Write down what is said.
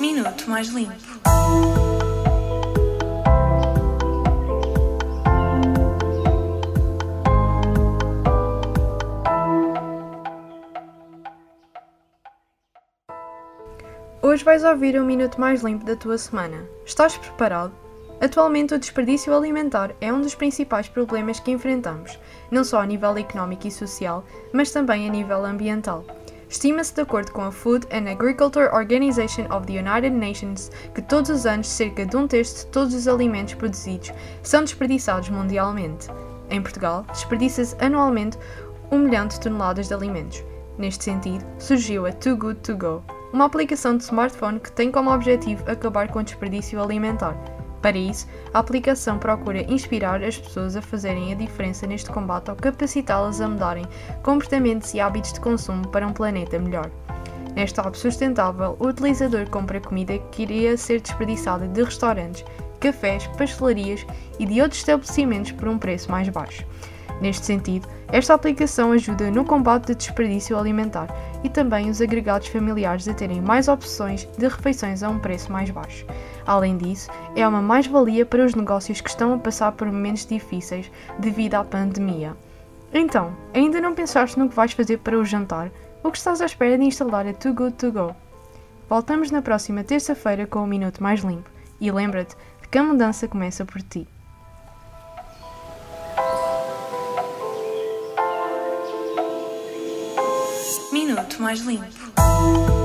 Minuto Mais Limpo. Hoje vais ouvir um minuto mais limpo da tua semana. Estás preparado? Atualmente, o desperdício alimentar é um dos principais problemas que enfrentamos, não só a nível económico e social, mas também a nível ambiental. Estima-se, de acordo com a Food and Agriculture Organization of the United Nations, que todos os anos cerca de um terço de todos os alimentos produzidos são desperdiçados mundialmente. Em Portugal, desperdiça-se anualmente 1 milhão de toneladas de alimentos. Neste sentido, surgiu a Too Good To Go, uma aplicação de smartphone que tem como objetivo acabar com o desperdício alimentar. Para isso, a aplicação procura inspirar as pessoas a fazerem a diferença neste combate ao capacitá-las a mudarem comportamentos e hábitos de consumo para um planeta melhor. Neste app sustentável, o utilizador compra comida que iria ser desperdiçada de restaurantes, cafés, pastelarias e de outros estabelecimentos por um preço mais baixo. Neste sentido, esta aplicação ajuda no combate de desperdício alimentar e também os agregados familiares a terem mais opções de refeições a um preço mais baixo. Além disso, é uma mais-valia para os negócios que estão a passar por momentos difíceis devido à pandemia. Então, ainda não pensaste no que vais fazer para o jantar? O que estás à espera de instalar a Too Good To Go? Voltamos na próxima terça-feira com um minuto mais limpo e lembra-te que a mudança começa por ti. Minuto Mais Limpo.